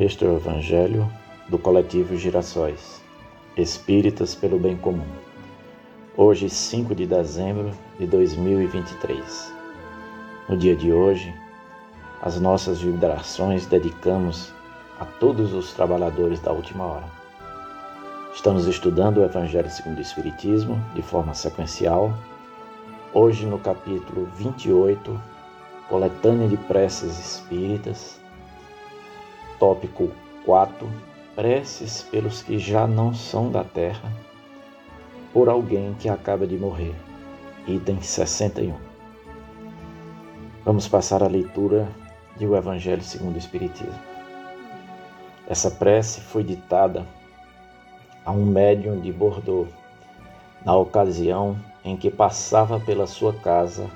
Este é o Evangelho do Coletivo Girassóis, Espíritas pelo Bem Comum. Hoje, 5 de dezembro de 2023. No dia de hoje, as nossas vibrações dedicamos a todos os trabalhadores da última hora. Estamos estudando o Evangelho segundo o Espiritismo de forma sequencial. Hoje, no capítulo 28, Coletânea de Preces Espíritas, tópico 4: Preces pelos que já não são da terra, por alguém que acaba de morrer. Item 61. Vamos passar a leitura de O Evangelho segundo o Espiritismo. Essa prece foi ditada a um médium de Bordeaux, na ocasião em que passava pela sua casa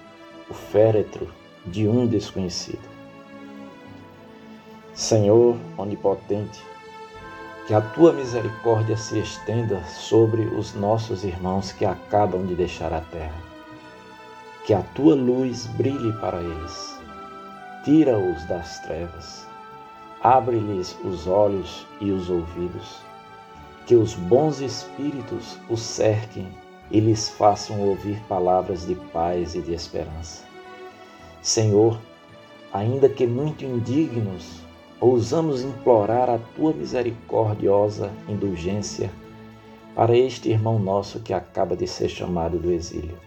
o féretro de um desconhecido. Senhor onipotente, que a tua misericórdia se estenda sobre os nossos irmãos que acabam de deixar a terra. Que a tua luz brilhe para eles. Tira-os das trevas. Abre-lhes os olhos e os ouvidos. Que os bons espíritos os cerquem e lhes façam ouvir palavras de paz e de esperança. Senhor, ainda que muito indignos, ousamos implorar a tua misericordiosa indulgência para este irmão nosso que acaba de ser chamado do exílio.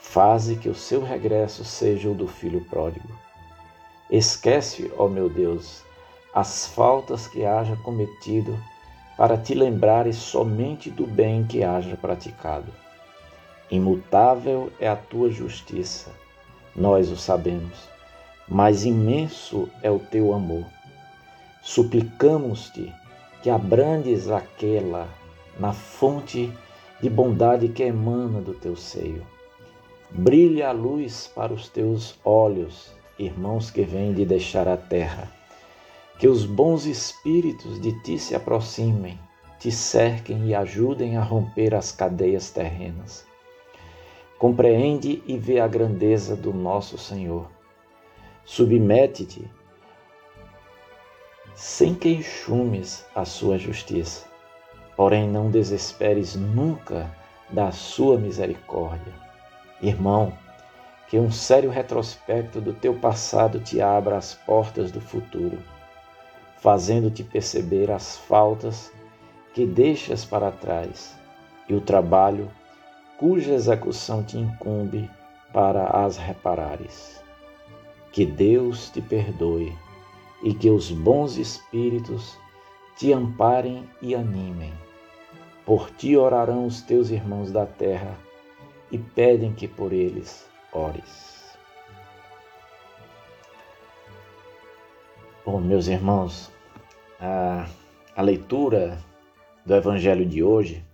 Faze que o seu regresso seja o do filho pródigo. Esquece, ó meu Deus, as faltas que haja cometido, para te lembrares somente do bem que haja praticado. Imutável é a tua justiça, nós o sabemos mas imenso é o teu amor. Suplicamos-te que abrandes aquela na fonte de bondade que emana do teu seio. Brilha a luz para os teus olhos, irmãos que vêm de deixar a terra. Que os bons espíritos de ti se aproximem, te cerquem e ajudem a romper as cadeias terrenas. Compreende e vê a grandeza do nosso Senhor Submete-te sem queixumes à sua justiça, porém não desesperes nunca da sua misericórdia. Irmão, que um sério retrospecto do teu passado te abra as portas do futuro, fazendo-te perceber as faltas que deixas para trás e o trabalho cuja execução te incumbe para as reparares. Que Deus te perdoe e que os bons espíritos te amparem e animem. Por ti orarão os teus irmãos da terra e pedem que por eles ores. Bom, meus irmãos, a, a leitura do Evangelho de hoje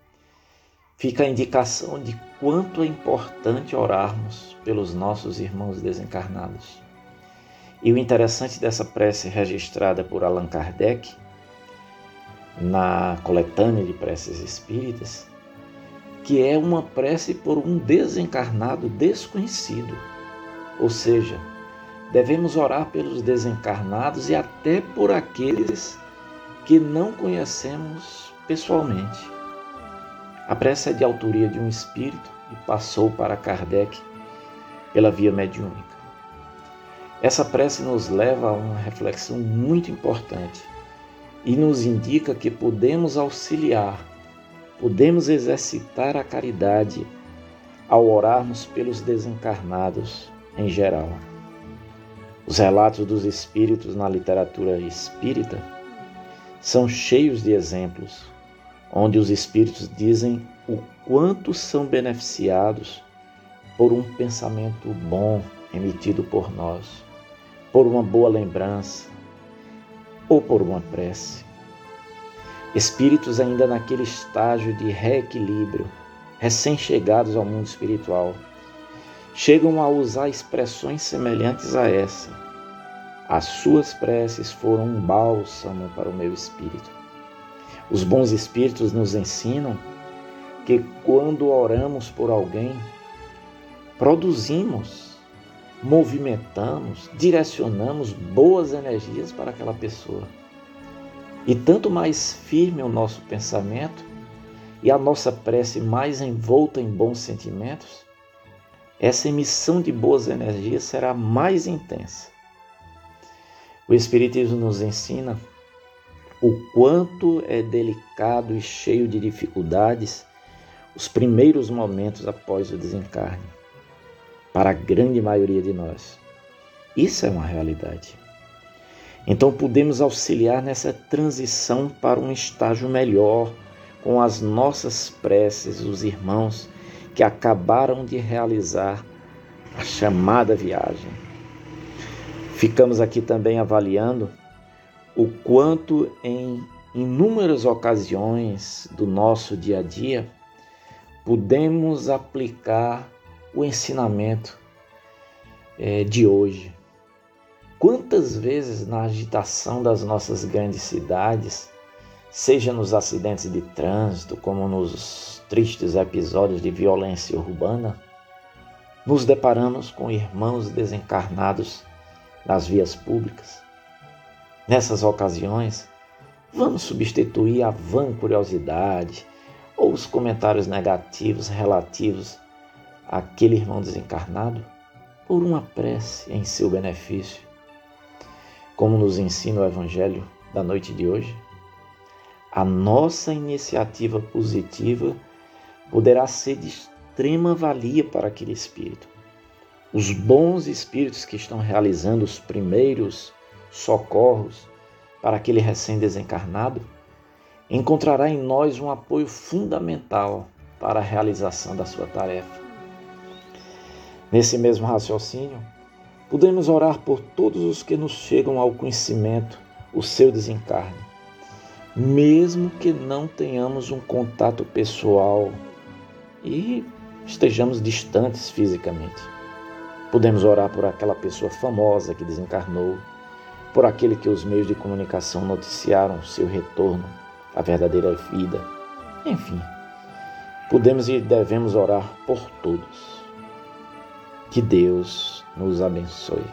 fica a indicação de quanto é importante orarmos pelos nossos irmãos desencarnados. E o interessante dessa prece registrada por Allan Kardec, na coletânea de preces espíritas, que é uma prece por um desencarnado desconhecido. Ou seja, devemos orar pelos desencarnados e até por aqueles que não conhecemos pessoalmente. A prece é de autoria de um espírito e passou para Kardec pela via mediúnica. Essa prece nos leva a uma reflexão muito importante e nos indica que podemos auxiliar, podemos exercitar a caridade ao orarmos pelos desencarnados em geral. Os relatos dos espíritos na literatura espírita são cheios de exemplos, onde os espíritos dizem o quanto são beneficiados por um pensamento bom emitido por nós por uma boa lembrança ou por uma prece. Espíritos ainda naquele estágio de reequilíbrio, recém-chegados ao mundo espiritual, chegam a usar expressões semelhantes a essa. As suas preces foram um bálsamo para o meu espírito. Os bons espíritos nos ensinam que quando oramos por alguém, produzimos movimentamos, direcionamos boas energias para aquela pessoa. E tanto mais firme o nosso pensamento e a nossa prece mais envolta em bons sentimentos, essa emissão de boas energias será mais intensa. O Espiritismo nos ensina o quanto é delicado e cheio de dificuldades os primeiros momentos após o desencarne, para a grande maioria de nós. Isso é uma realidade. Então podemos auxiliar nessa transição para um estágio melhor com as nossas preces, os irmãos que acabaram de realizar a chamada viagem. Ficamos aqui também avaliando o quanto em inúmeras ocasiões do nosso dia a dia podemos aplicar o ensinamento é, de hoje. Quantas vezes na agitação das nossas grandes cidades, seja nos acidentes de trânsito, como nos tristes episódios de violência urbana, nos deparamos com irmãos desencarnados nas vias públicas. Nessas ocasiões, vamos substituir a vã curiosidade ou os comentários negativos relativos àquele irmão desencarnado por uma prece em seu benefício. Como nos ensina o Evangelho da noite de hoje, a nossa iniciativa positiva poderá ser de extrema valia para aquele espírito. Os bons espíritos que estão realizando os primeiros socorros para aquele recém-desencarnado encontrará em nós um apoio fundamental para a realização da sua tarefa. Nesse mesmo raciocínio, podemos orar por todos os que nos chegam ao conhecimento o seu desencarne mesmo que não tenhamos um contato pessoal e estejamos distantes fisicamente. Podemos orar por aquela pessoa famosa que desencarnou, por aquele que os meios de comunicação noticiaram seu retorno à verdadeira vida. Enfim, podemos e devemos orar por todos. Que Deus nos abençoe.